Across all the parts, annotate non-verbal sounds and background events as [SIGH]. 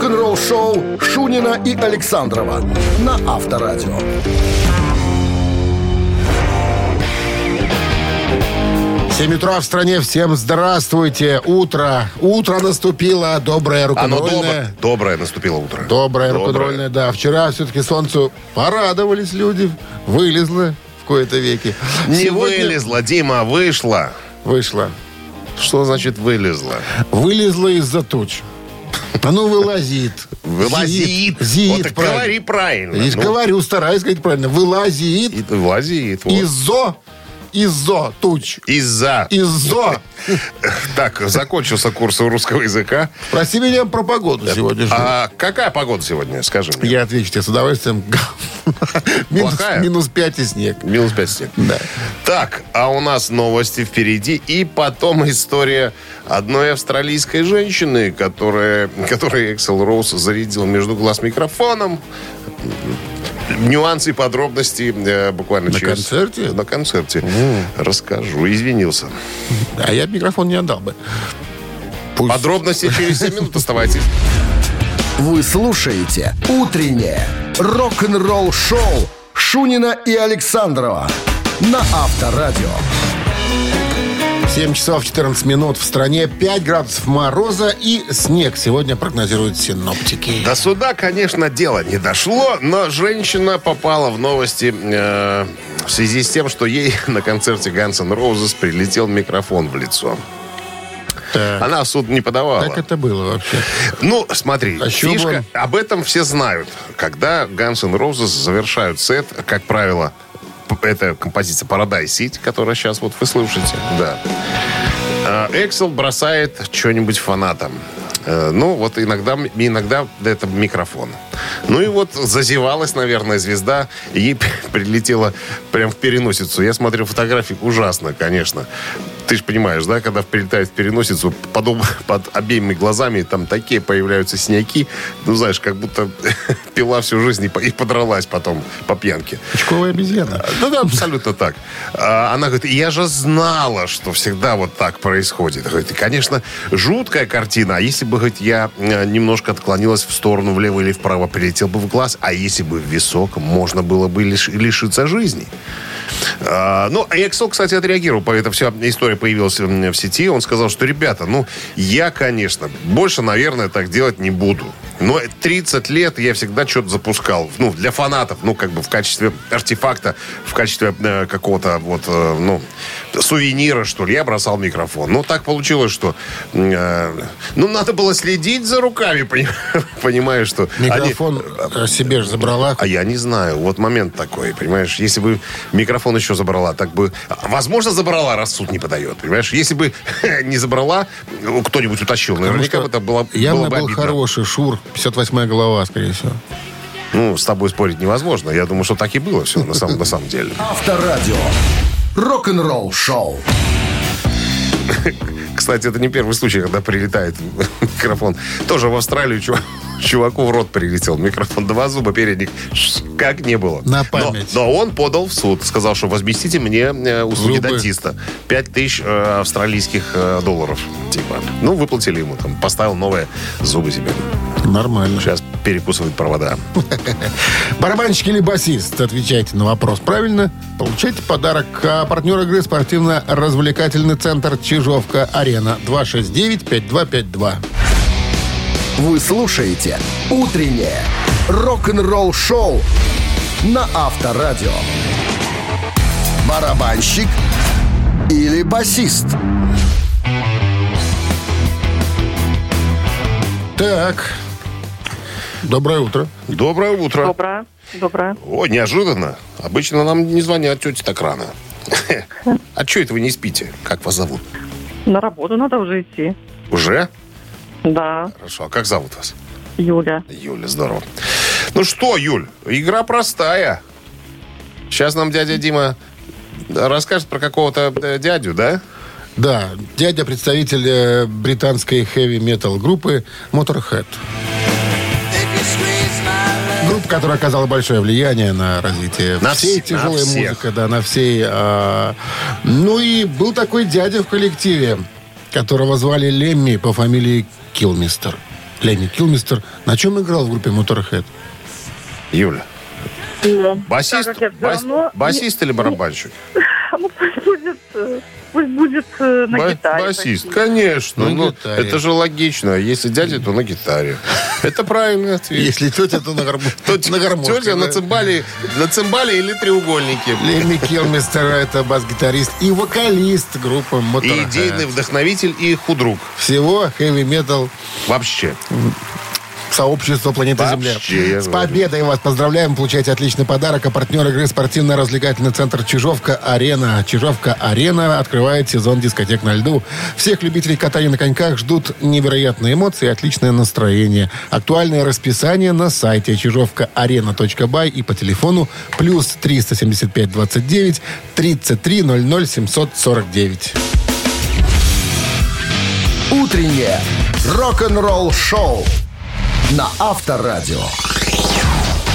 рок-н-ролл-шоу Шунина и Александрова на Авторадио. 7 утра в стране. Всем здравствуйте. Утро. Утро наступило. Доброе Оно рок-н-ролльное. добро- доброе наступило утро. Доброе рок-н-ролльное, да. Вчера все-таки солнцу порадовались люди. Вылезло в кои-то веки. Не Сегодня вылезла, Дима, вышла. Вышло. Что значит вылезла? Вылезло из-за туч. Оно вылазит. Вылазит. Зит, вот так говори правильно. Я Ну, говорю, стараюсь говорить правильно. Вылазит и вылазит. вот. из-за из-за туч. Из-за. Из-за. Так, закончился курс русского языка. Спроси меня про погоду сегодня. же. А какая погода сегодня, скажи мне? Я отвечу тебе с удовольствием. [LAUGHS] Минус 5 и снег. Минус 5 снег. Да. Так, а у нас новости впереди. И потом история одной австралийской женщины, которая, которой Эксел Роуз зарядил между глаз микрофоном. Нюансы и подробности э, буквально На через... концерте? На концерте. Расскажу. Извинился. А я микрофон не отдал бы. Пусть. Подробности через 7 минут. Оставайтесь. Вы слушаете «Утреннее рок-н-ролл-шоу» Шунина и Александрова на Авторадио. 7 часов 14 минут в стране, 5 градусов мороза и снег сегодня прогнозируют синоптики. До суда, конечно, дело не дошло, но женщина попала в новости э, в связи с тем, что ей [LAUGHS] на концерте Guns N' Roses прилетел микрофон в лицо. Так, Она в суд не подавала. как это было вообще? Ну, смотри, А фишка, он? об этом все знают. Когда Guns N' Roses завершают сет, как правило, это композиция Paradise City, которая сейчас вот вы слушаете, да. А, Эксел бросает что-нибудь фанатам. Э, Ну, вот иногда, иногда это микрофон. Ну и вот зазевалась, наверное, звезда, ей [LAUGHS] прилетело прям в переносицу. Я смотрел фотографии, ужасно, конечно. Ты же понимаешь, да, когда прилетает в переносицу, подоб- [LAUGHS] под обеими глазами там такие появляются синяки. Ну, знаешь, как будто [LAUGHS] пила всю жизнь и и подралась потом по пьянке. Пучковая обезьяна. Ну да, абсолютно так. А Она говорит, я же знала, что всегда вот так происходит. Говорит, и, конечно, жуткая картина. А если бы, говорит, я э, немножко отклонилась в сторону, влево или вправо, прилетел бы в глаз, а если бы в висок, можно было бы лиш- лишиться жизни. А, ну, Эксел, кстати, отреагировал. Эта вся история появилась в сети. Он сказал, что, ребята, ну, я, конечно, больше, наверное, так делать не буду. Но 30 лет я всегда что-то запускал. Ну, для фанатов, ну, как бы в качестве артефакта, в качестве э, какого-то вот, э, ну, сувенира, что ли, я бросал микрофон. Ну, так получилось, что, э, ну, надо было следить за руками, [LAUGHS] пони- понимаешь, что... они- Микрофон э, себе же забрала. а я не знаю. Вот момент такой, понимаешь? Если бы микрофон еще забрала, так бы... Возможно, забрала, раз суд не подает, понимаешь? Если бы [LAUGHS] не забрала, ну, кто-нибудь утащил, наверняка бы это было, Явно было бы был обидно. хороший Шур, 58-я голова, скорее всего. Ну, с тобой спорить невозможно. Я думаю, что так и было все на самом, на самом деле. Авторадио. Рок-н-ролл-шоу. Кстати, это не первый случай, когда прилетает микрофон. Тоже в Австралию чувак, чуваку в рот прилетел микрофон. Два зуба передних. Как не было. На Но- память. Но, он подал в суд. Сказал, что возместите мне э, услуги Зубы. дантиста. Пять тысяч э, австралийских э, долларов. Типа. Ну, выплатили ему. Там, поставил новые зубы себе. Нормально. Сейчас перекусывает провода. [LAUGHS] Барабанщик или басист? Отвечайте на вопрос правильно. Получайте подарок. А партнер игры спортивно-развлекательный центр Чижовка-Арена. 269-5252. Вы слушаете «Утреннее рок-н-ролл-шоу» на Авторадио. Барабанщик или басист? Так. Доброе утро. Доброе утро. Доброе. Доброе. О, неожиданно. Обычно нам не звонят тети так рано. А что это вы не спите? Как вас зовут? На работу надо уже идти. Уже? Да, Хорошо. А как зовут вас? Юля. Юля, здорово. Ну что, Юль, игра простая. Сейчас нам дядя Дима расскажет про какого-то э, дядю, да? Да, дядя представитель э, британской хэви-метал группы Motorhead. Группа, которая оказала большое влияние на развитие На всей вс- тяжелой на всех. музыки, да, на всей. а, ну и был такой дядя в коллективе, которого звали Лемми по фамилии Килмистер. Ленни Килмистер. На чем играл в группе Motorhead? Юля. Ну, Басист, бас- басист или барабанщик? [LAUGHS] Пусть будет, э, будет э, на Ба- гитаре. Басист, почти. конечно. На Ну, гитаре. это же логично. Если дядя, то на гитаре. Это правильный ответ. Если тетя, то на, [LAUGHS] гармошке. тетя на цимбале, на цимбале или треугольнике. Ленни Килмистер это бас-гитарист и вокалист группы И Motorhead. идейный вдохновитель и худрук. Всего хэви-метал Вообще. Сообщества планеты Вообще, Земля. С победой вас поздравляем. Получайте отличный подарок. А партнер игры спортивно-развлекательный центр Чижовка-Арена. Чижовка-Арена открывает сезон дискотек на льду. Всех любителей катания на коньках ждут невероятные эмоции и отличное настроение. Актуальное расписание на сайте чижовка-арена.бай и по телефону плюс 375 29 33 00 749. Утреннее рок-н-ролл-шоу на Авторадио.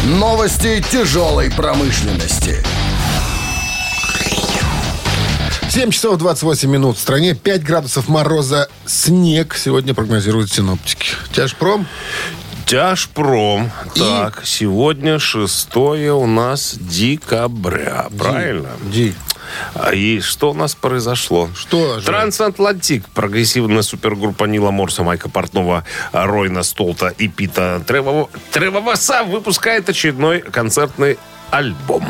Новости тяжелой промышленности. 7 часов 28 минут. В стране 5 градусов мороза. Снег сегодня прогнозируют синоптики. Тяжпром. Тяжпром. И- Так, сегодня шестое у нас декабря. Правильно? Ди. И что у нас произошло? Что же? Трансатлантик. Прогрессивная супергруппа Нила Морса, Майка Портнова, Ройна Столта и Пита Тревова, Тревоваса выпускает очередной концертный альбом.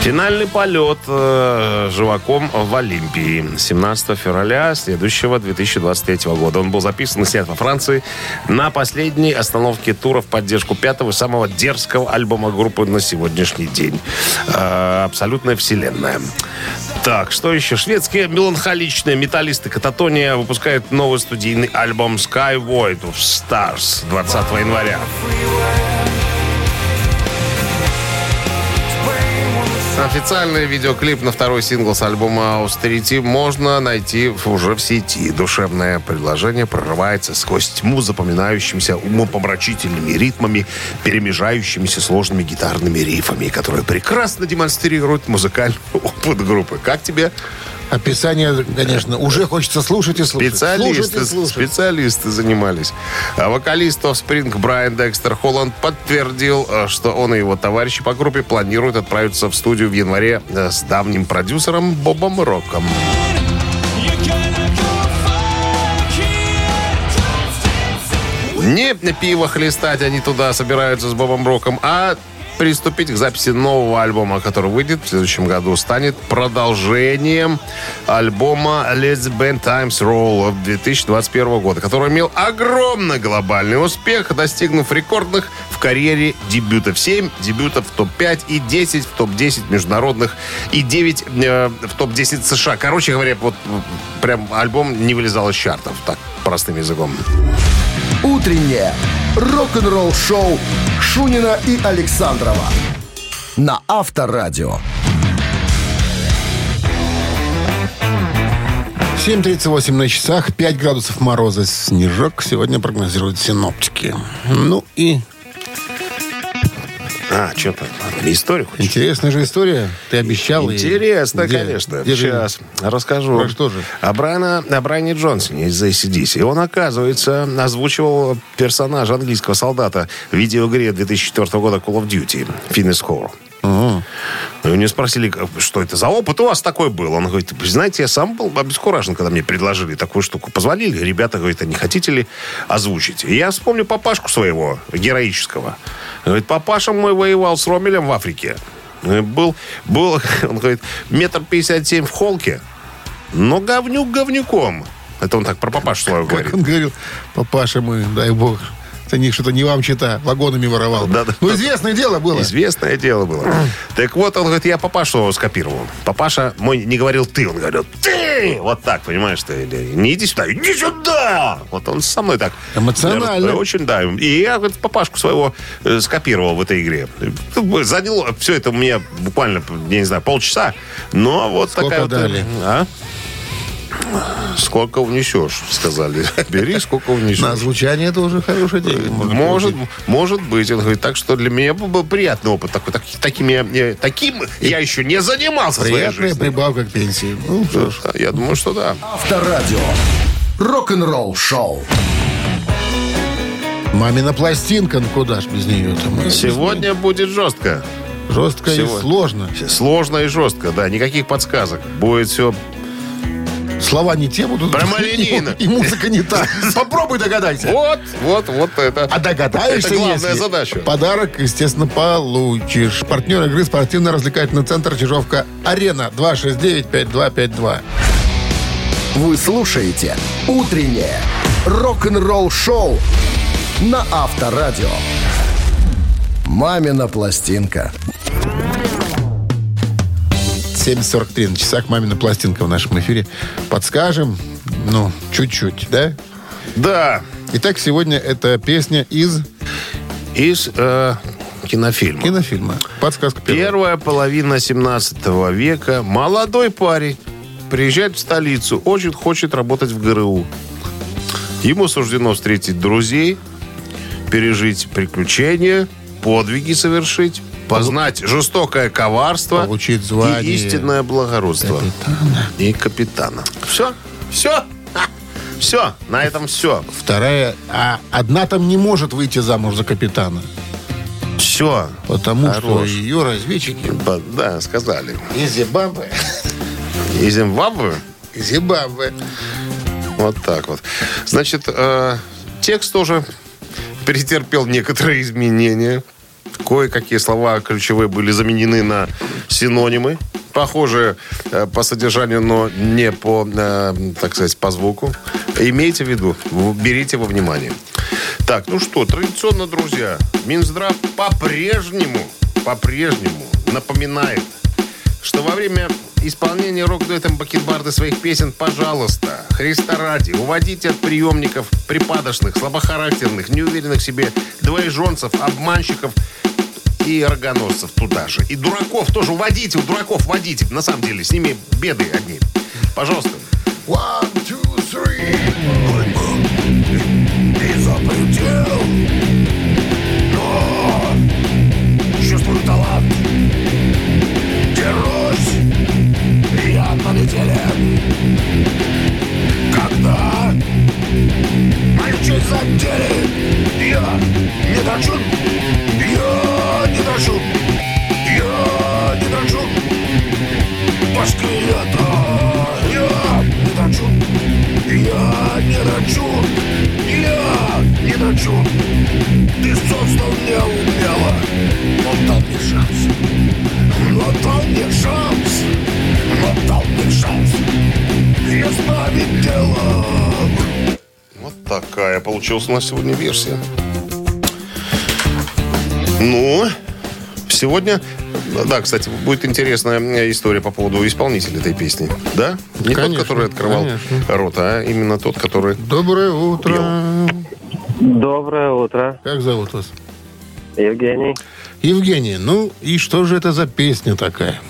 Финальный полет э, живаком в Олимпии 17 февраля следующего 2023 года. Он был записан и снят во Франции на последней остановке тура в поддержку пятого самого дерзкого альбома группы на сегодняшний день. Э, Абсолютная вселенная. Так, что еще? Шведские меланхоличные металлисты Кататония выпускают новый студийный альбом Sky Void of Stars 20 января. Официальный видеоклип на второй сингл с альбома Austerity можно найти уже в сети. Душевное предложение прорывается сквозь тьму запоминающимися умопомрачительными ритмами, перемежающимися сложными гитарными рифами, которые прекрасно демонстрируют музыкальный [LAUGHS] опыт группы. Как тебе? Описание, конечно, уже хочется слушать и слушать. Специалисты, Слушать и слушать. специалисты занимались. А вокалист Offspring Брайан Декстер Холланд подтвердил, э, что он и его товарищи по группе планируют отправиться в студию в январе э, с давним продюсером Бобом Роком. Не пиво хлестать они туда собираются с Бобом Роком, а приступить к записи нового альбома, который выйдет в следующем году, станет продолжением альбома Let's Band Times Roll 2021 года, который имел огромный глобальный успех, достигнув рекордных в карьере дебютов. 7 дебютов в топ-5 и 10 в топ-10 международных и 9 э, в топ-10 США. Короче говоря, вот прям альбом не вылезал из чартов, так простым языком. Утреннее рок-н-ролл-шоу Шунина и Александрова на Авторадио. 7.38 на часах, 5 градусов мороза, снежок. Сегодня прогнозируют синоптики. Ну и А, что там? Историю хочешь? интересная же история. Ты обещал. и- Интересно, Где- конечно. где же- Сейчас расскажу. Про что же? О, Брайана, о Брайане Джонсоне из ACDC. Он, оказывается, озвучивал персонажа английского солдата в видеоигре 2004 года Call of Duty. Финнес Хоур. И у него спросили, что это за опыт у вас такой был. Он говорит, знаете, я сам был обескуражен, когда мне предложили такую штуку. Позвонили, ребята говорят, а не хотите ли озвучить? И я вспомню папашку своего, героического. Говорит, папаша мой воевал с Ромелем в Африке. Был, был, [LAUGHS] он говорит, метр пятьдесят семь в холке, но говнюк говнюком. Это он так про папашу свою Как говорит. он говорил, папаша мой, дай бог, это не что-то не вам чита, вагонами воровал. Да-да. Ну, известное дело было. Известное дело было. [CLEARS THROAT] Так вот, он говорит, я папашу скопировал. Папаша мой не говорил ты, он говорил ты! Вот так, понимаешь, ты или не иди сюда, иди сюда! Вот он со мной так. Эмоционально. Э, Очень, да. И я говорит, папашку своего э, скопировал в этой игре. Э, Заняло все это у меня буквально, я не знаю, полчаса. Но вот Сколько такая вот... э, дали? А? Сколько унесешь, сказали. [LAUGHS] Бери, сколько На унесешь. звучание это уже хорошая деньги. можно Может, может быть. Он говорит, так что для меня был приятный опыт. Такой, так, таким, я, я- таким я еще не занимался Приятная прибавка к пенсии. Ну, что ж. Я думаю, что да. Авторадио. Рок-н-ролл шоу. Мамина пластинка, ну куда ж без нее-то? Сегодня будет жестко. Жестко и Сегодня. сложно. Сложно и жестко, да. Никаких подсказок. Будет все Слова не те будут. Про [LAUGHS] Маленина. И музыка не та. Попробуй догадайся. Вот, вот, вот это. А догадаешься, Это главная если задача. Подарок, естественно, получишь. Партнер игры спортивно-развлекательный центр Чижовка-Арена. 269-5252. Вы слушаете «Утреннее рок-н-ролл-шоу» на Авторадио. «Мамина пластинка». 7.43 на часах. Мамина пластинка в нашем эфире. Подскажем, ну, чуть-чуть, да? Да, Итак, сегодня это песня из из э, кинофильма. кинофильма. Подсказка первая. Первая половина 17 века. Молодой парень приезжает в столицу, очень хочет работать в ГРУ. Ему суждено встретить друзей, пережить приключения, подвиги совершить, познать жестокое коварство Получить звание и истинное благородство. И капитана. Все? Все? Все, на этом все. Вторая, а одна там не может выйти замуж за капитана. Все. Потому что Хорош. ее разведчики Да, сказали. из Зимбабве. [LAUGHS] Из Зимбабве? Зимбабве. Вот так вот. Значит, э, текст тоже [LAUGHS] претерпел некоторые изменения. Кое-какие слова ключевые были заменены на синонимы. Похожие э, по содержанию, но не по, э, так сказать, по звуку. Имейте в виду, берите во внимание. Так, ну что, традиционно, друзья, Минздрав по-прежнему, по-прежнему напоминает, что во время исполнения рок-дуэтом Бакенбарды своих песен, пожалуйста, Христа ради, уводите от приемников припадочных, слабохарактерных, неуверенных в себе двоеженцев, обманщиков и рогоносцев туда же. И дураков тоже уводите, у дураков водите. На самом деле, с ними беды одни. Пожалуйста. One, two, получилась у нас сегодня версия. Ну, сегодня... Да, кстати, будет интересная э, история по поводу исполнителя этой песни. Да? Не Конечно, тот, который открывал конечно. рот, а именно тот, который... Доброе утро. Доброе утро, Как зовут вас? Евгений. Евгений, ну и что же это за песня такая?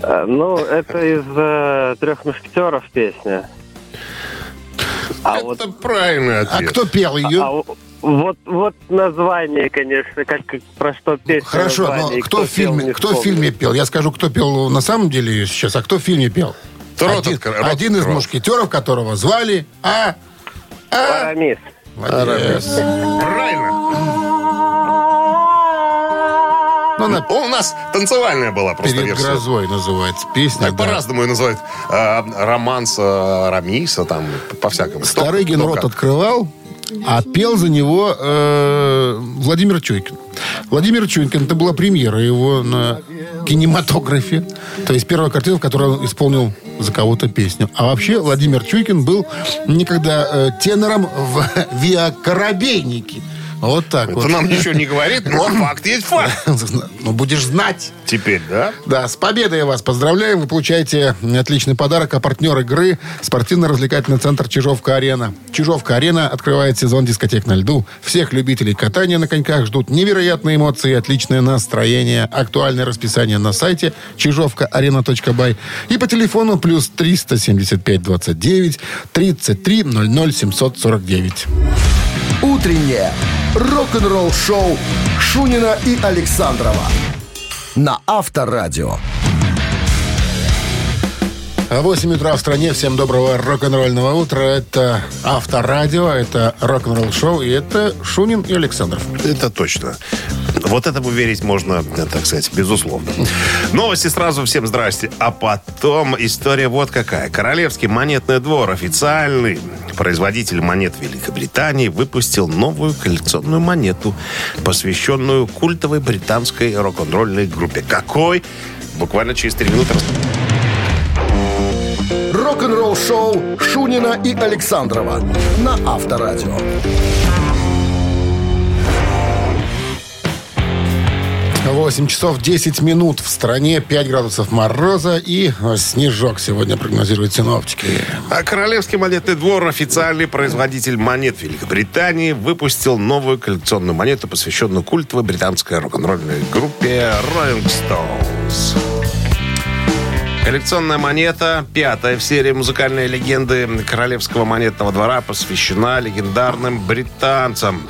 Э, Ну, это из э, трех мушкетеров песня. А Это вот, правильный А ответ. кто пел ее? а о- вот, вот название, конечно, как, как- про что песня. Хорошо, но название, и кто в пел, фильме, кто в фильме пел? Я скажу, кто пел на самом деле ее сейчас, а кто в фильме пел? Кто рот один, рот один из мушкетеров, которого звали А. Арамис. Молодец. Правильно. Ну, она У нас танцевальная была просто перед версия. грозой называется песня. Так да. по-разному ее называют. А, романс а, Рамиса, там, по-всякому. Старыгин кто рот как. открывал, а пел за него э, Владимир Чуйкин. Владимир Чуйкин, это была премьера его на кинематографе. То есть первая картина, в которой он исполнил за кого-то песню. А вообще Владимир Чуйкин был некогда э, тенором в [LAUGHS] «Виа Коробейнике». Вот так Это вот. нам ничего не говорит, но [LAUGHS] факт есть факт. Ну, будешь знать. Теперь, да? Да, с победой я вас поздравляем. Вы получаете отличный подарок, а партнер игры – спортивно-развлекательный центр «Чижовка-арена». «Чижовка-арена» открывает сезон дискотек на льду. Всех любителей катания на коньках ждут невероятные эмоции и отличное настроение. Актуальное расписание на сайте чижовкаарена.бай и по телефону плюс 375 29 33 00 749. Утреннее рок-н-ролл-шоу Шунина и Александрова на Авторадио. А 8 утра в стране. Всем доброго рок-н-ролльного утра. Это Авторадио, это рок-н-ролл шоу, и это Шунин и Александров. Это точно. Вот этому верить можно, так сказать, безусловно. Новости сразу всем здрасте. А потом история вот какая. Королевский монетный двор, официальный производитель монет Великобритании, выпустил новую коллекционную монету, посвященную культовой британской рок-н-ролльной группе. Какой? Буквально через три минуты. Рок-н-ролл-шоу Шунина и Александрова на Авторадио. 8 часов 10 минут в стране, 5 градусов мороза и э, снежок сегодня прогнозируют синоптики. А Королевский монетный двор, официальный производитель монет Великобритании, выпустил новую коллекционную монету, посвященную культовой британской рок-н-ролльной группе Rolling Stones. Коллекционная монета, пятая в серии музыкальной легенды Королевского монетного двора, посвящена легендарным британцам.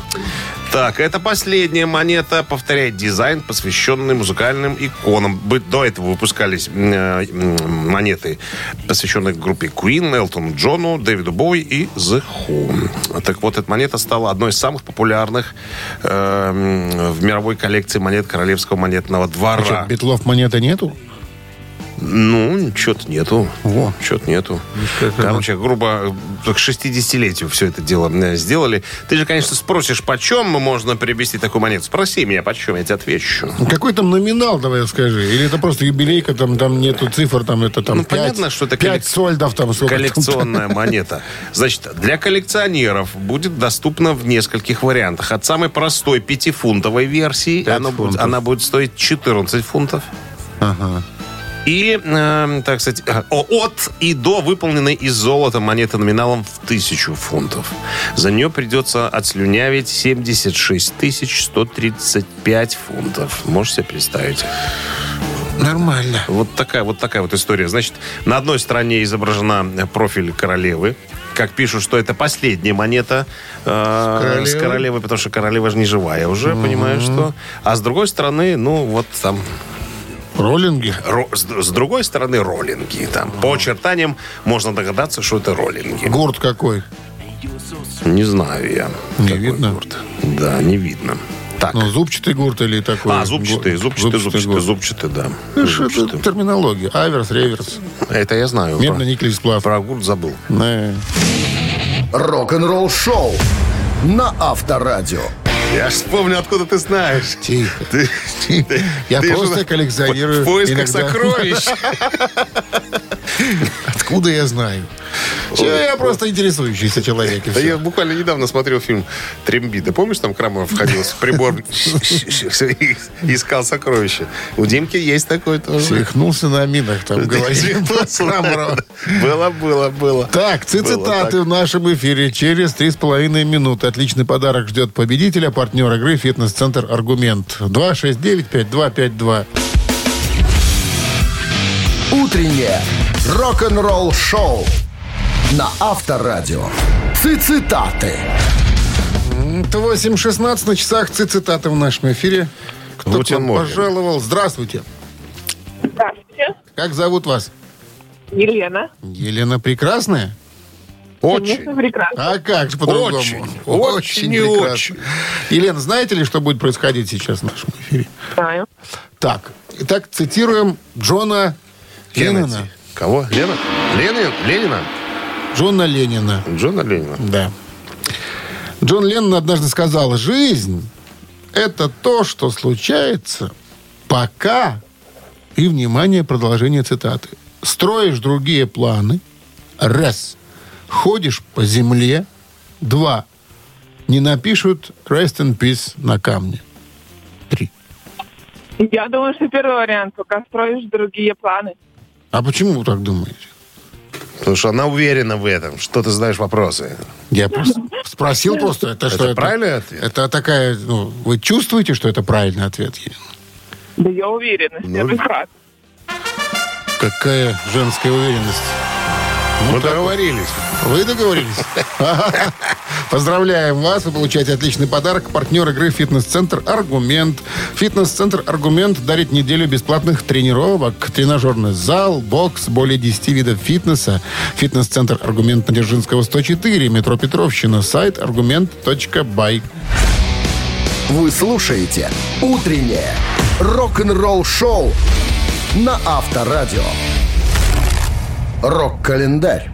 Так, это последняя монета повторяет дизайн, посвященный музыкальным иконам. До этого выпускались э, монеты, посвященные группе Queen, Элтону Джону, Дэвиду Боуи и The Who. Так вот, эта монета стала одной из самых популярных э, в мировой коллекции монет Королевского монетного двора. А что, битлов монеты нету? Ну, что-то нету. Во. Что-то нету. как Короче, грубо, к 60-летию все это дело э, сделали. Ты же, конечно, спросишь, почем можно приобрести такую монету. Спроси меня, почем, я тебе отвечу. Какой там номинал, давай скажи? Или это просто юбилейка, там, там нету цифр, там это там Ну, пять- понятно, что это пять коллек- сольдов, там сколько там. Коллекционная [LAUGHS] монета. Значит, для коллекционеров будет доступна в нескольких вариантах. От самой простой пятифунтовой версии она будет, она будет стоить 14 фунтов. Ага. И, э, так сказать, э, от и до выполненной из золота монеты номиналом в тысячу фунтов. За нее придется отслюнявить 76 135 фунтов. Можете себе представить? Нормально. Вот такая вот такая вот история. Значит, на одной стороне изображена профиль королевы. Как пишут, что это последняя монета э, королевой? с королевой, потому что королева же не живая уже, понимаешь, что? А с другой стороны, ну, вот там Роллинги. Ро- с, с другой стороны, роллинги. Там, по очертаниям можно догадаться, что это роллинги. Гурт какой? Не знаю я. Не какой видно? гурт. Да, не видно. Так. Ну, зубчатый гурт или такой? а, зубчатый, зубчатый, зубчатый, гурт. зубчатый, да. Ну, что это Зубчатый. терминология. Аверс, реверс. Это я знаю. Медно-никель сплав. Про, про гурт забыл. Да. Рок-н-ролл-шоу на Авторадио. Я ж вспомнил, откуда ты знаешь. Тихо. Ты- ты- Я ты просто же коллекционирую В поисках иногда. сокровищ. [LAUGHS] Откуда я знаю? Всё, я просто интересующийся человек. Да я буквально недавно смотрел фильм «Трембита». Помнишь, там Крамов входил в прибор [LAUGHS] [LAUGHS] и искал сокровища? У Димки есть такой тоже. Свихнулся на минах, там. [LAUGHS] Крамаров. Было, было, было. Так, цитаты в нашем эфире через три с половиной минуты. Отличный подарок ждет победителя, партнер игры «Фитнес-центр Аргумент». 269-5252. Утреннее рок-н-ролл-шоу на Авторадио. Цитаты. Это 8.16 на часах цитаты в нашем эфире. Кто к Гутен вам морген. пожаловал? Здравствуйте. Здравствуйте. Как зовут вас? Елена. Елена Прекрасная? Конечно, Очень. прекрасно. А как же по-другому? Очень, очень прекрасно. очень. Елена, знаете ли, что будет происходить сейчас в нашем эфире? Знаю. Так, итак, цитируем Джона Кеннеди. Леннона. Кого? Лена? Ленин? Ленина? Джона Ленина. Джона Ленина. Да. Джон Леннон однажды сказал, жизнь – это то, что случается, пока, и, внимание, продолжение цитаты, строишь другие планы, раз, ходишь по земле, два, не напишут «Rest in Peace» на камне? Три. Я думаю, что первый вариант, пока строишь другие планы. А почему вы так думаете? Потому что она уверена в этом. Что ты знаешь вопросы? Я просто спросил просто, это что? Это правильный ответ? Это такая, ну, вы чувствуете, что это правильный ответ? Елена? Да я уверена, Ну, первый раз. Какая женская уверенность. Мы договорились. Вы договорились? Поздравляем вас. Вы получаете отличный подарок. Партнер игры «Фитнес-центр Аргумент». «Фитнес-центр Аргумент» дарит неделю бесплатных тренировок. Тренажерный зал, бокс, более 10 видов фитнеса. «Фитнес-центр Аргумент» на Дзержинского, 104, метро Петровщина. Сайт аргумент.бай. Вы слушаете «Утреннее рок-н-ролл-шоу» на Авторадио. Рок-календарь.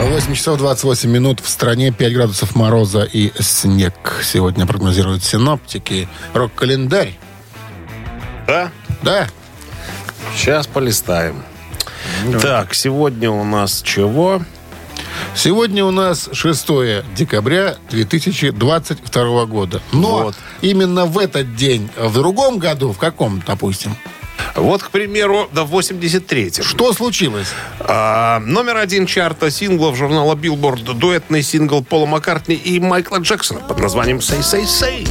8 часов 28 минут. В стране 5 градусов мороза и снег. Сегодня прогнозируют синоптики. Рок-календарь. Да? Да? Сейчас полистаем. Так, сегодня у нас чего? Сегодня у нас 6 декабря 2022 года. Но Вот. именно в этот день, в другом году, в каком, допустим, Вот, к примеру, до 83-м. что случилось? А, номер один чарта синглов журнала Billboard дуэтный сингл Пола Маккартни и Майкла Джексона под названием «Say, say, say».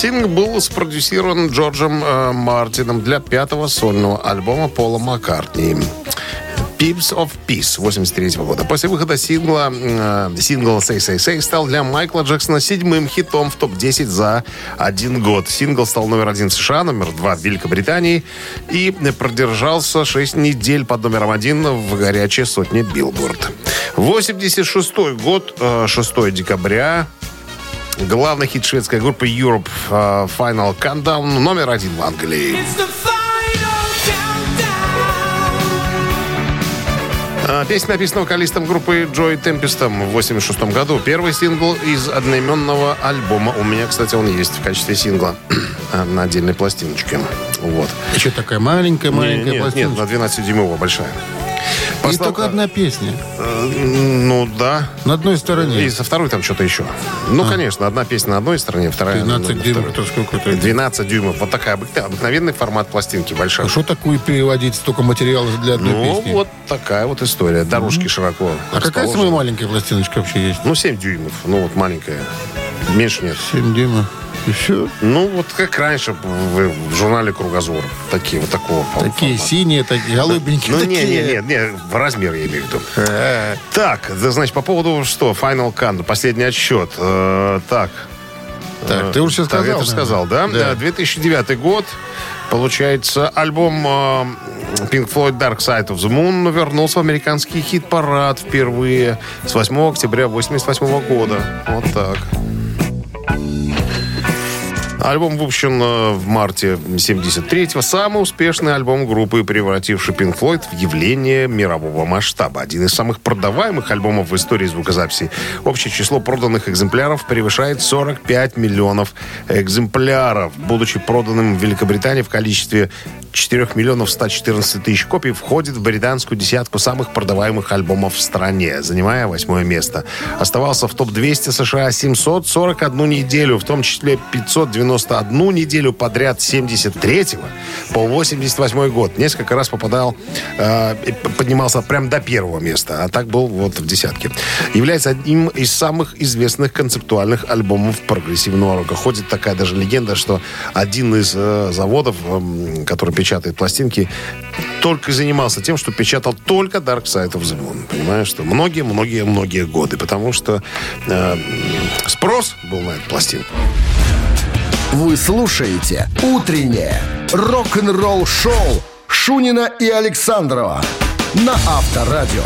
Сингл был спродюсирован Джорджем э, Мартином для пятого сольного альбома Пола Маккартни. Pipes of Peace 83 года. После выхода сингла, э, сингл Say Say Say стал для Майкла Джексона седьмым хитом в топ-10 за один год. Сингл стал номер один в США, номер два в Великобритании и продержался 6 недель под номером один в горячей сотне Билборд. 86 год, э, 6 декабря, Главный хит шведской группы Europe э, Final Countdown номер один в Англии. А, Песня написана вокалистом группы Джой Темпестом в 86 году. Первый сингл из одноименного альбома. У меня, кстати, он есть в качестве сингла [CLEARS THROAT] на отдельной пластиночке. Вот. Еще такая маленькая-маленькая нет, нет, пластиночка. на 12-дюймовая большая. И Посла- только одна песня. Э, Ну, да. На одной стороне. И со второй там что-то еще. Ну, конечно, одна песня на одной стороне, вторая на 12 на дюймов, второй. то сколько это? 12 дюймов. Вот такая обык- обыкновенный формат пластинки большая. А что такое переводить столько материала для одной Ну, песни? вот такая вот история. Дорожки широко а какая самая маленькая пластиночка вообще есть? Ну, 7 дюймов. Ну, вот маленькая. Меньше нет. 7 дюймов. И все? Ну, вот как раньше в, в журнале «Кругозор». Такие вот такого Такие формата. синие, такие голубенькие. Ну, не, такие. не, не, не, в размер я имею в виду. Э, Так, да, значит, по поводу что? Final Count, последний отсчет. Э, так. Так, ты уже все Так, сказал. это наверное. сказал, да? Да. Э, 2009 год. Получается, альбом э, Pink Floyd Dark Side of the Moon вернулся в американский хит-парад впервые с 8 октября 88 года. Вот так. Альбом выпущен э, в марте 73-го. Самый успешный альбом группы, превративший Pink Floyd в явление мирового масштаба. Один из самых продаваемых альбомов в истории звукозаписи. Общее число проданных экземпляров превышает 45 миллионов экземпляров. Будучи проданным в Великобритании в количестве 4 миллионов 114 тысяч копий, входит в британскую десятку самых продаваемых альбомов в стране, занимая восьмое место. Оставался в топ-200 США 741 неделю, в том числе 591 неделю подряд с 73 по 88 год. Несколько раз попадал, э, поднимался прям до первого места, а так был вот в десятке. Является одним из самых известных концептуальных альбомов прогрессивного рока. Ходит такая даже легенда, что один из э, заводов, эм, который печатает пластинки, только занимался тем, что печатал только Dark Side of the Moon. Понимаешь, что многие-многие-многие годы. Потому что э, спрос был на эту пластинку. Вы слушаете «Утреннее рок-н-ролл-шоу» Шунина и Александрова на Авторадио.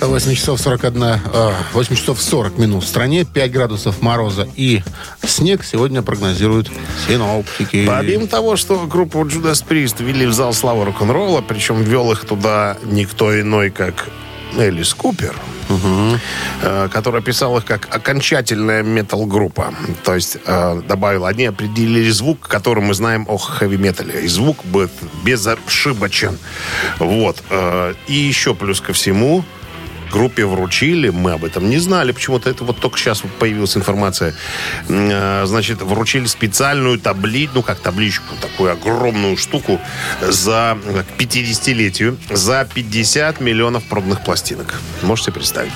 8 часов 41, а, 8 часов 40 минут. В стране 5 градусов мороза и снег сегодня прогнозируют синоптики. Помимо того, что группу Judas Priest ввели в зал славы рок-н-ролла, причем ввел их туда никто иной, как Элис Купер, э, который описал их как окончательная метал-группа. То есть э, добавил, они определили звук, который мы знаем о хэви-метале. И звук будет безошибочен. Вот. Э, И еще плюс ко всему, группе вручили, мы об этом не знали, почему-то это вот только сейчас появилась информация. Э, Значит, вручили специальную таблицу, ну как табличку, такую огромную штуку за к 50-летию, за 50 миллионов проданных пластинок. Можете представить?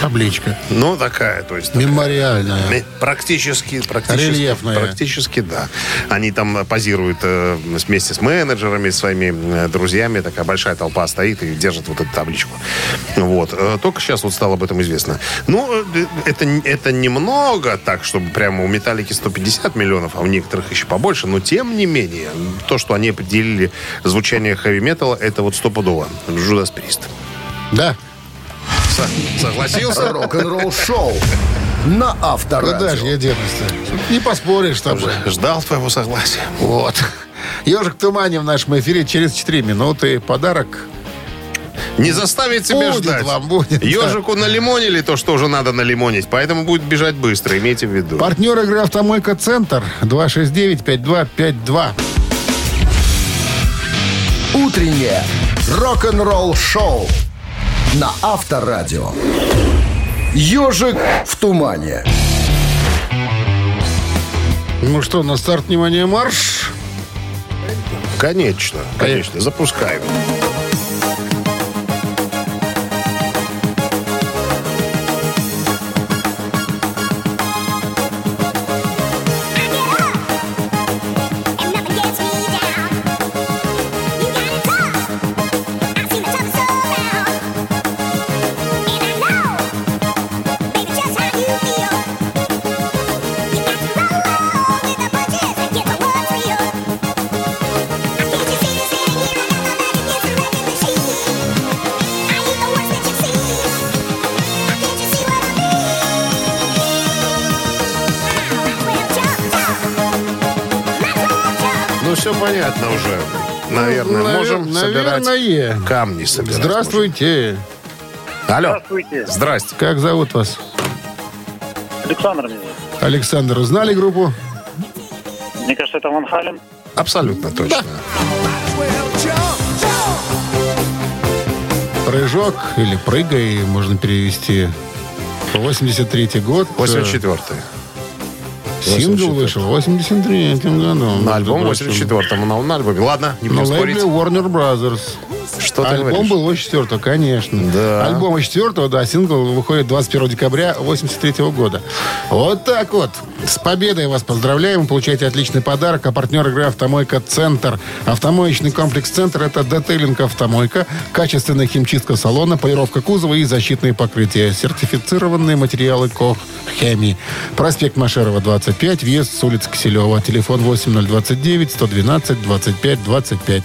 Табличка. Ну, такая, то есть... такая. Мемориальная. Практически, практически. Рельефная. Практически, да. Они там э, позируют э, вместе с менеджерами, своими э, друзьями. Такая большая толпа стоит и держит вот эту табличку. Вот. Э, Только сейчас вот стало об этом известно. Ну, э, это, это немного так, чтобы прямо у Металлики 150 миллионов, а у некоторых еще побольше. Но тем не менее, то, что они определили звучание хэви-металла, это вот стопудово. Джудас Прист. Да. Со- Согласился? Рок-н-ролл шоу на Куда же Авторадио. я денусь Не поспоришь с тобой. Ждал твоего согласия. Вот. Ежик в тумане в нашем эфире через 4 минуты. Подарок Не заставить себя Будет ждать. вам, будет, да. Ежику налимонили то, что уже надо налимонить. Поэтому будет бежать быстро, имейте в виду. Партнер игры «Автомойка Центр» 269-5252. Утреннее рок-н-ролл шоу на Авторадио. Ежик в тумане. Ну что, на старт, внимание, марш. Конечно, конечно. Запускаем. Ну, понятно уже. Наверное, Навер- можем собирать наверное. камни. Собирать Здравствуйте. можем. Алло. Здравствуйте. Здрасте. Как зовут вас? Александр меня зовут. Александр, узнали группу? Мне кажется, это Ван Хален. Абсолютно точно. Прыжок или прыгай, можно перевести. 83-й год. 84-й. Сингл вышел в 83-м году. На альбом в между прочим. 84-м, на, на альбоме. Ладно, не будем спорить. Warner Brothers. Что ты Альбом говоришь? был 84 конечно. Да. Альбом 84 да, сингл выходит 21 декабря 83 года. Вот так вот. С победой вас поздравляем. Вы получаете отличный подарок. А партнер игры «Автомойка Центр». Автомоечный комплекс «Центр» — это детейлинг «Автомойка», качественная химчистка салона, полировка кузова и защитные покрытия. Сертифицированные материалы КОХ «Хеми». Проспект Машерова, 25, въезд с улицы Киселева. Телефон 8029 112 25 25.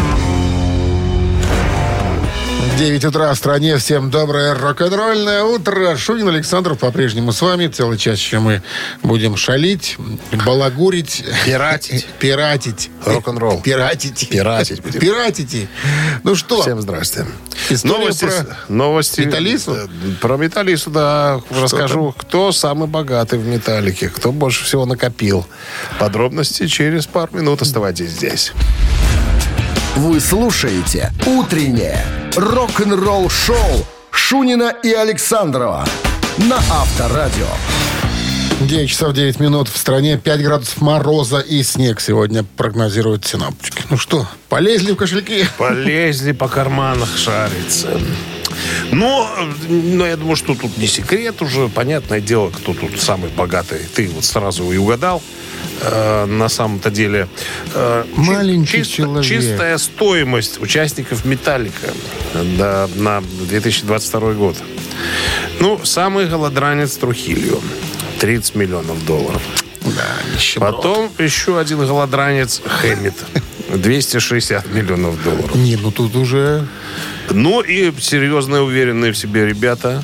9 утра в стране. Всем доброе рок-н-ролльное утро. Шунин Александров по-прежнему с вами. Целый час еще мы будем шалить, балагурить. Пиратить. [LAUGHS] Пиратить. Рок-н-ролл. Пиратить. Пиратить будем. Пиратите. Ну что, Всем здрасте. История новости, про новости Металлису? э, Про металлису, да. Расскажу, кто самый богатый в металлике, кто больше всего накопил. Подробности через пару минут. Оставайтесь здесь. Вы слушаете «Утреннее рок-н-ролл-шоу» Шунина и Александрова на Авторадио. 9 часов 9 минут в стране, 5 градусов мороза и снег сегодня прогнозируют синаптики. Ну что, полезли в кошельки? Полезли по карманах шариться. Ну, ну, я думаю, что тут не секрет уже. Понятное дело, кто тут самый богатый. Ты вот сразу и угадал. Э, на самом-то деле э, Маленький человек. чистая стоимость участников «Металлика» да, на 2022 год. Ну, самый голодранец Трухилью. 30 миллионов долларов. Да, нищеброд. Потом еще один голодранец Хэммит. 260 миллионов долларов. Не, ну тут уже... Ну и серьезные, уверенные в себе ребята.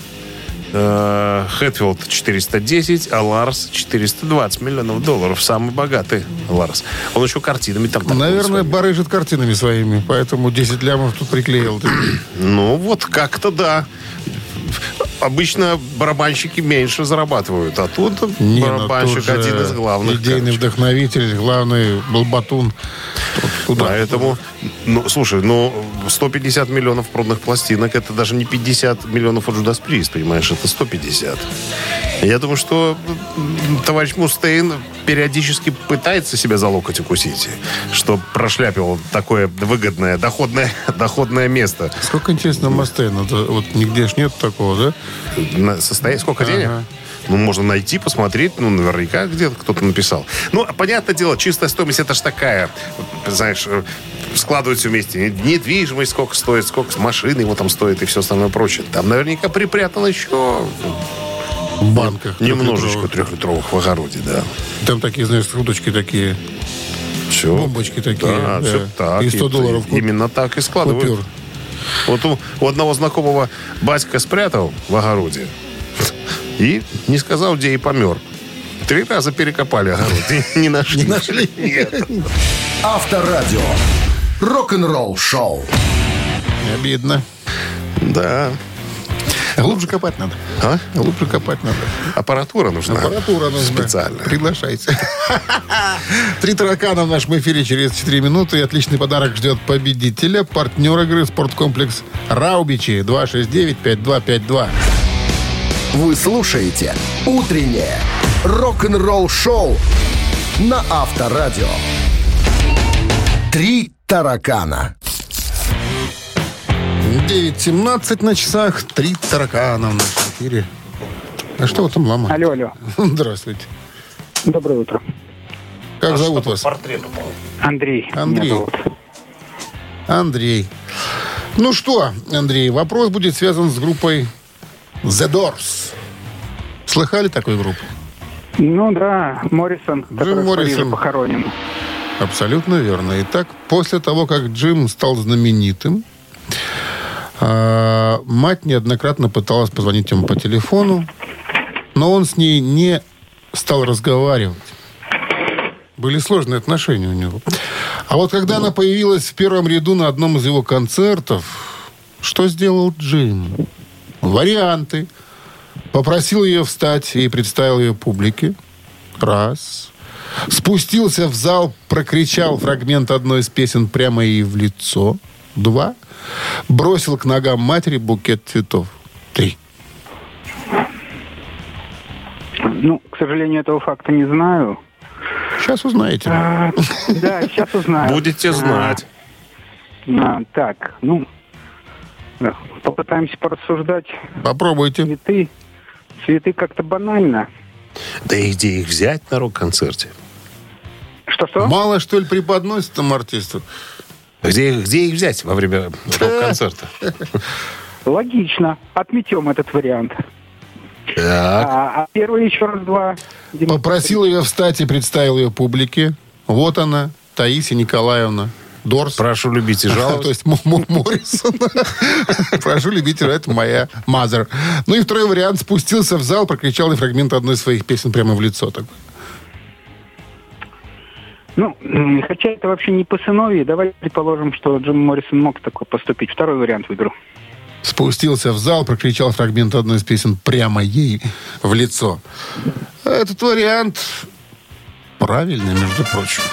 Э, Хэтфилд 410, а Ларс 420 миллионов долларов. Самый богатый Ларс. Он еще картинами там Наверное, барыжит картинами своими, поэтому 10 лямов тут приклеил. Ну, вот как-то да. Обычно барабанщики меньше зарабатывают, а тут Не, ну барабанщик тут один из главных. Идейный короче. вдохновитель, главный болбатун. Тут туда. Поэтому, ну, слушай, ну, 150 миллионов проданных пластинок, это даже не 50 миллионов от Judas Priest, понимаешь, это 150. Я думаю, что товарищ Мустейн периодически пытается себя за локоть укусить, что прошляпил такое выгодное, доходное, [LAUGHS] доходное место. Сколько, интересно, Мастейна? Вот нигде ж нет такого, да? На состояние, сколько денег? Ага. Ну, можно найти, посмотреть. Ну, наверняка где-то кто-то написал. Ну, а понятное дело, чистая стоимость это ж такая, знаешь, э, складывать все вместе. Недвижимость сколько стоит, сколько машины его там стоит и все остальное прочее. Там наверняка припрятано еще В банках. немножечко трехлитровых. в огороде, да. Там такие, знаешь, удочки такие, Все. бомбочки такие. Да, да. все так. И 100 долларов куп- Именно так и складывают. купюр. Вот у, у одного знакомого батька спрятал в огороде и не сказал, где и помер. Три раза перекопали огород и не нашли. [LAUGHS] Не нашли? Нет. Авторадио. Рок-н-ролл шоу. Обидно. Да. [LAUGHS] Глубже копать надо. А? Глубже копать надо. Аппаратура нужна. Аппаратура нужна. Специально. Приглашайте. [LAUGHS] Три таракана в нашем эфире через 4 минуты. И отличный подарок ждет победителя. Партнер игры «Спорткомплекс Раубичи» 269-5252. Вы слушаете «Утреннее рок-н-ролл шоу» на Авторадио. Три таракана. 9.17 на часах. Три таракана в нашем эфире. А что вы там ломаете? Алло, алло. [LAUGHS] Здравствуйте. Доброе утро. Как зовут вас? Андрей. Андрей. меня зовут. Андрей. Ну что, Андрей, вопрос будет связан с группой The Doors. Слыхали такую группу? Ну да, Моррисон, Париже Моррисон. похоронен. Абсолютно верно. Итак, после того, как Джим стал знаменитым, а, мать неоднократно пыталась позвонить ему по телефону, но он с ней не стал разговаривать. Были сложные отношения у него. А вот когда она появилась в первом ряду на одном из его концертов, что сделал Джим? Варианты. Попросил ее встать и представил ее публике. Раз. Спустился в зал, прокричал фрагмент одной из песен прямо ей в лицо. Два. Бросил к ногам матери букет цветов. Три. Ну, к сожалению, этого факта не знаю. Сейчас узнаете. А, да, сейчас узнаю. Будете знать. А, так, ну, попытаемся порассуждать. Попробуйте. Цветы, цветы как-то банально. Да и где их взять на рок-концерте? Что-что? Мало, что ли, преподносит там артисту? Где, их- где их взять во время рок-концерта? Логично. Отметем этот вариант. Так. А, а первый еще раз два. Попросил ее встать и представил ее публике. Вот она, Таисия Николаевна Дорс. Прошу любить и [LAUGHS] То жаловать. есть М- М- Моррисон. [LAUGHS] Прошу любить, это моя мазер. Ну и второй вариант. Спустился в зал, прокричал и фрагмент одной из своих песен прямо в лицо. Так. Ну, хотя это вообще не по сыновьи, давай предположим, что Джим Моррисон мог такой поступить. Второй вариант выберу. Спустился в зал, прокричал фрагмент одной из песен прямо ей в лицо. Этот вариант правильный, между прочим.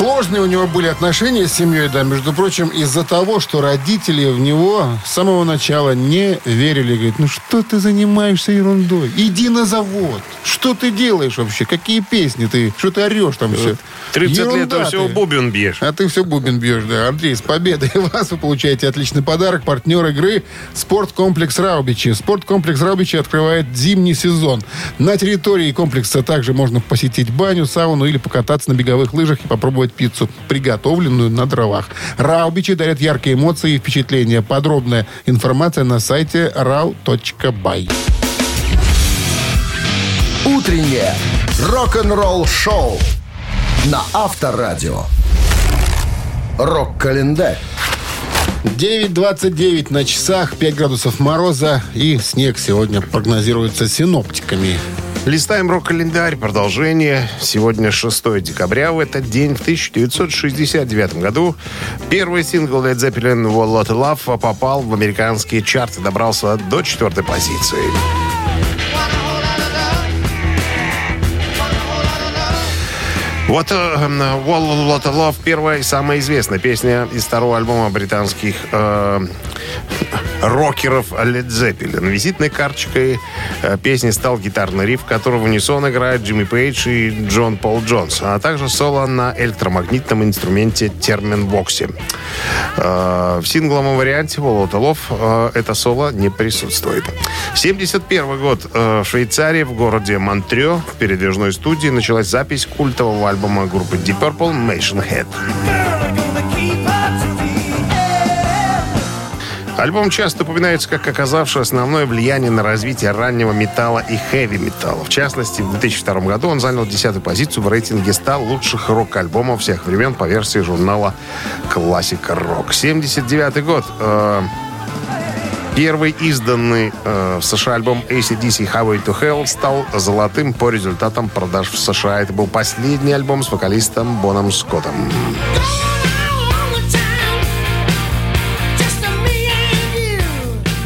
Сложные у него были отношения с семьей, да, между прочим, из-за того, что родители в него с самого начала не верили. Говорят, ну что ты занимаешься ерундой? Иди на завод. Что ты делаешь вообще? Какие песни ты? Что ты орешь там все? 30 лет, Ерунда а все ты. бубен бьешь. А ты все бубен бьешь, да. Андрей, с победой [LAUGHS] вас вы получаете отличный подарок. Партнер игры «Спорткомплекс Раубичи». Спорткомплекс Раубичи открывает зимний сезон. На территории комплекса также можно посетить баню, сауну или покататься на беговых лыжах и попробовать пиццу, приготовленную на дровах. Раубичи дарят яркие эмоции и впечатления. Подробная информация на сайте rau.by. Утреннее рок-н-ролл шоу на Авторадио. Рок-календарь. 9.29 на часах, 5 градусов мороза и снег сегодня прогнозируется синоптиками. Листаем рок-календарь. Продолжение. Сегодня 6 декабря. В этот день, в 1969 году, первый сингл Led Zeppelin «Wall Lot of Love» попал в американские чарты. Добрался до четвертой позиции. Вот э, Wall Lot of Love первая и самая известная песня из второго альбома британских э, рокеров Led Zeppelin. Визитной карточкой э, песни стал гитарный риф, который в унисон играют Джимми Пейдж и Джон Пол Джонс, а также соло на электромагнитном инструменте терминбоксе. Э, в сингловом варианте Волотолов э, это соло не присутствует. 71 год в Швейцарии, в городе Монтрё, в передвижной студии началась запись культового альбома группы Deep Purple «Machine Head». Альбом часто упоминается как оказавший основное влияние на развитие раннего металла и хэви-металла. В частности, в 2002 году он занял 10 позицию в рейтинге 100 лучших рок-альбомов всех времен по версии журнала «Классика Рок». 79 год. Э, Первый изданный э, в США альбом ACDC Highway to Hell стал золотым по результатам продаж в США. Это был последний альбом с вокалистом Боном Скоттом.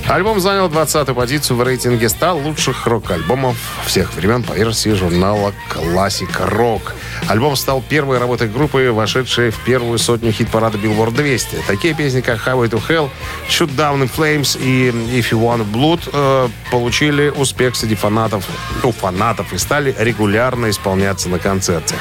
Альбом занял 20-ю позицию в рейтинге 100 лучших рок-альбомов всех времен по версии журнала «Классика Рок». Альбом стал первой работой группы, вошедшей в первую сотню хит-парада Billboard 200. Такие песни, как «Highway to Hell», «Shoot Down in Flames» и «If You Want Blood» э, получили успех среди фанатов, у фанатов и стали регулярно исполняться на концертах.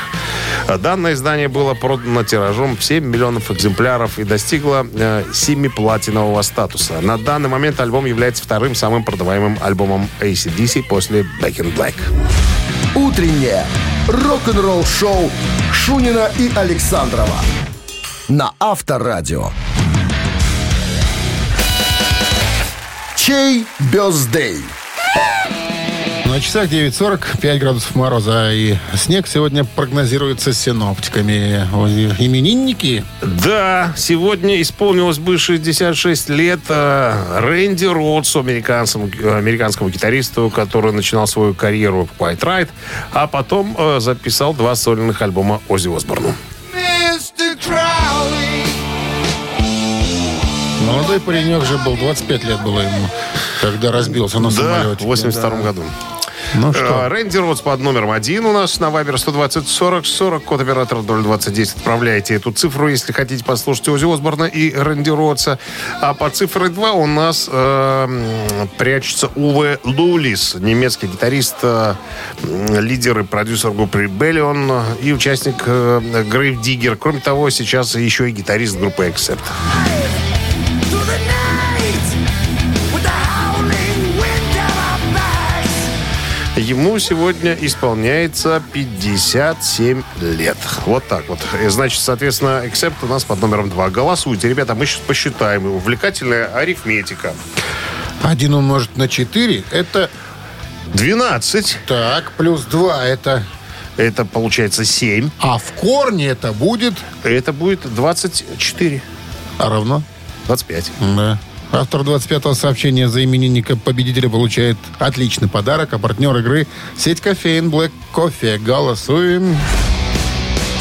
Данное издание было продано тиражом в 7 миллионов экземпляров и достигло э, 7 платинового статуса. На данный момент альбом является вторым самым продаваемым альбомом ACDC после Back in Black. Утреннее рок-н-ролл-шоу Шунина и Александрова на Авторадио. Чей бездей? На часах 9.40, 5 градусов мороза и снег сегодня прогнозируется синоптиками. Именинники Да, сегодня исполнилось бы 66 лет э, Рэнди Ротсу, американскому, американскому гитаристу, который начинал свою карьеру в White Ride, а потом э, записал два сольных альбома Оззи Осборну. Молодой паренек же был, 25 лет было ему, когда разбился на Да, самолете. в 82 Да. году. Ну Э, что, Рэнди Ротс под номером один у нас на Вайбер 120 40 40, код оператора 02010. Отправляйте эту цифру, если хотите послушать Ози Осборна и Рэнди Ротса. А по цифре 2 у нас э, прячется Уве Лулис, немецкий гитарист, э, лидер и продюсер группы Rebellion и участник э, Grave Digger. Кроме того, сейчас еще и гитарист группы Accept. Ему сегодня исполняется 57 лет. Вот так вот. И, значит, соответственно, Accept у нас под номером 2. Голосуйте, ребята, мы сейчас посчитаем. Увлекательная арифметика. один умножить на 4, это 12. так, плюс 2, это... Это получается 7. А в корне это будет Это будет 24. а равно 25. Да. Автор 25-го сообщения за именинника победителя получает отличный подарок, а партнер игры – сеть кофеин Black Кофе. Голосуем.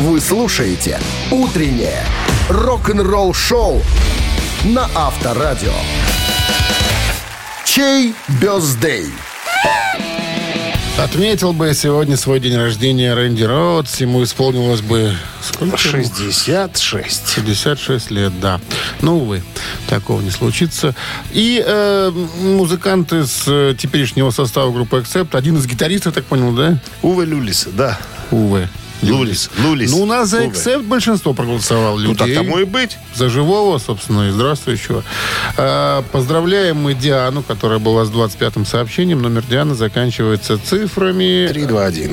Вы слушаете Утреннее рок-н-ролл-шоу на Авторадио. Чей бездей? Отметил бы сегодня свой день рождения Рэнди Роудс. Ему исполнилось бы... Сколько? ему? 66. 56 лет, да. Ну, увы, такого не случится. И э, музыкант из э, теперешнего состава группы Accept, один из гитаристов, так понял, да? Уве Люлис, да. Увы. Лулис. Лулис. Ну, у нас за. Accept большинство проголосовало Ну, так людей. тому и быть. За живого, собственно, и здравствующего. А, Поздравляем мы Диану, которая была с 25-м сообщением. Номер Дианы заканчивается цифрами. 3, 2, 1.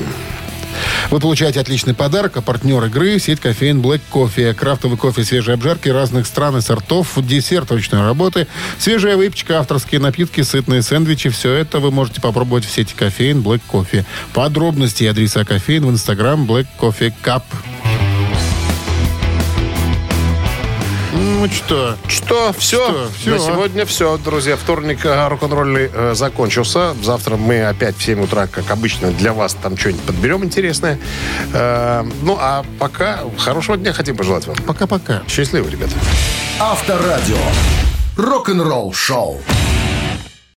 Вы получаете отличный подарок, а партнер игры – сеть кофеин Black Coffee. Крафтовый кофе свежей обжарки разных стран и сортов, десерт ручной работы, свежая выпечка, авторские напитки, сытные сэндвичи. Все это вы можете попробовать в сети кофеин Black Coffee. Подробности и адреса кофеин в инстаграм Black Coffee Cup. Ну что? Что, все? Что, всё? На сегодня все, друзья. Вторник э, рок-н-ролльный э, закончился. Завтра мы опять в 7 утра, как обычно, для вас там что-нибудь подберем интересное. Э, ну, а пока хорошего дня хотим пожелать вам. Пока-пока. Счастливо, ребята. Авторадио. Рок-н-ролл шоу.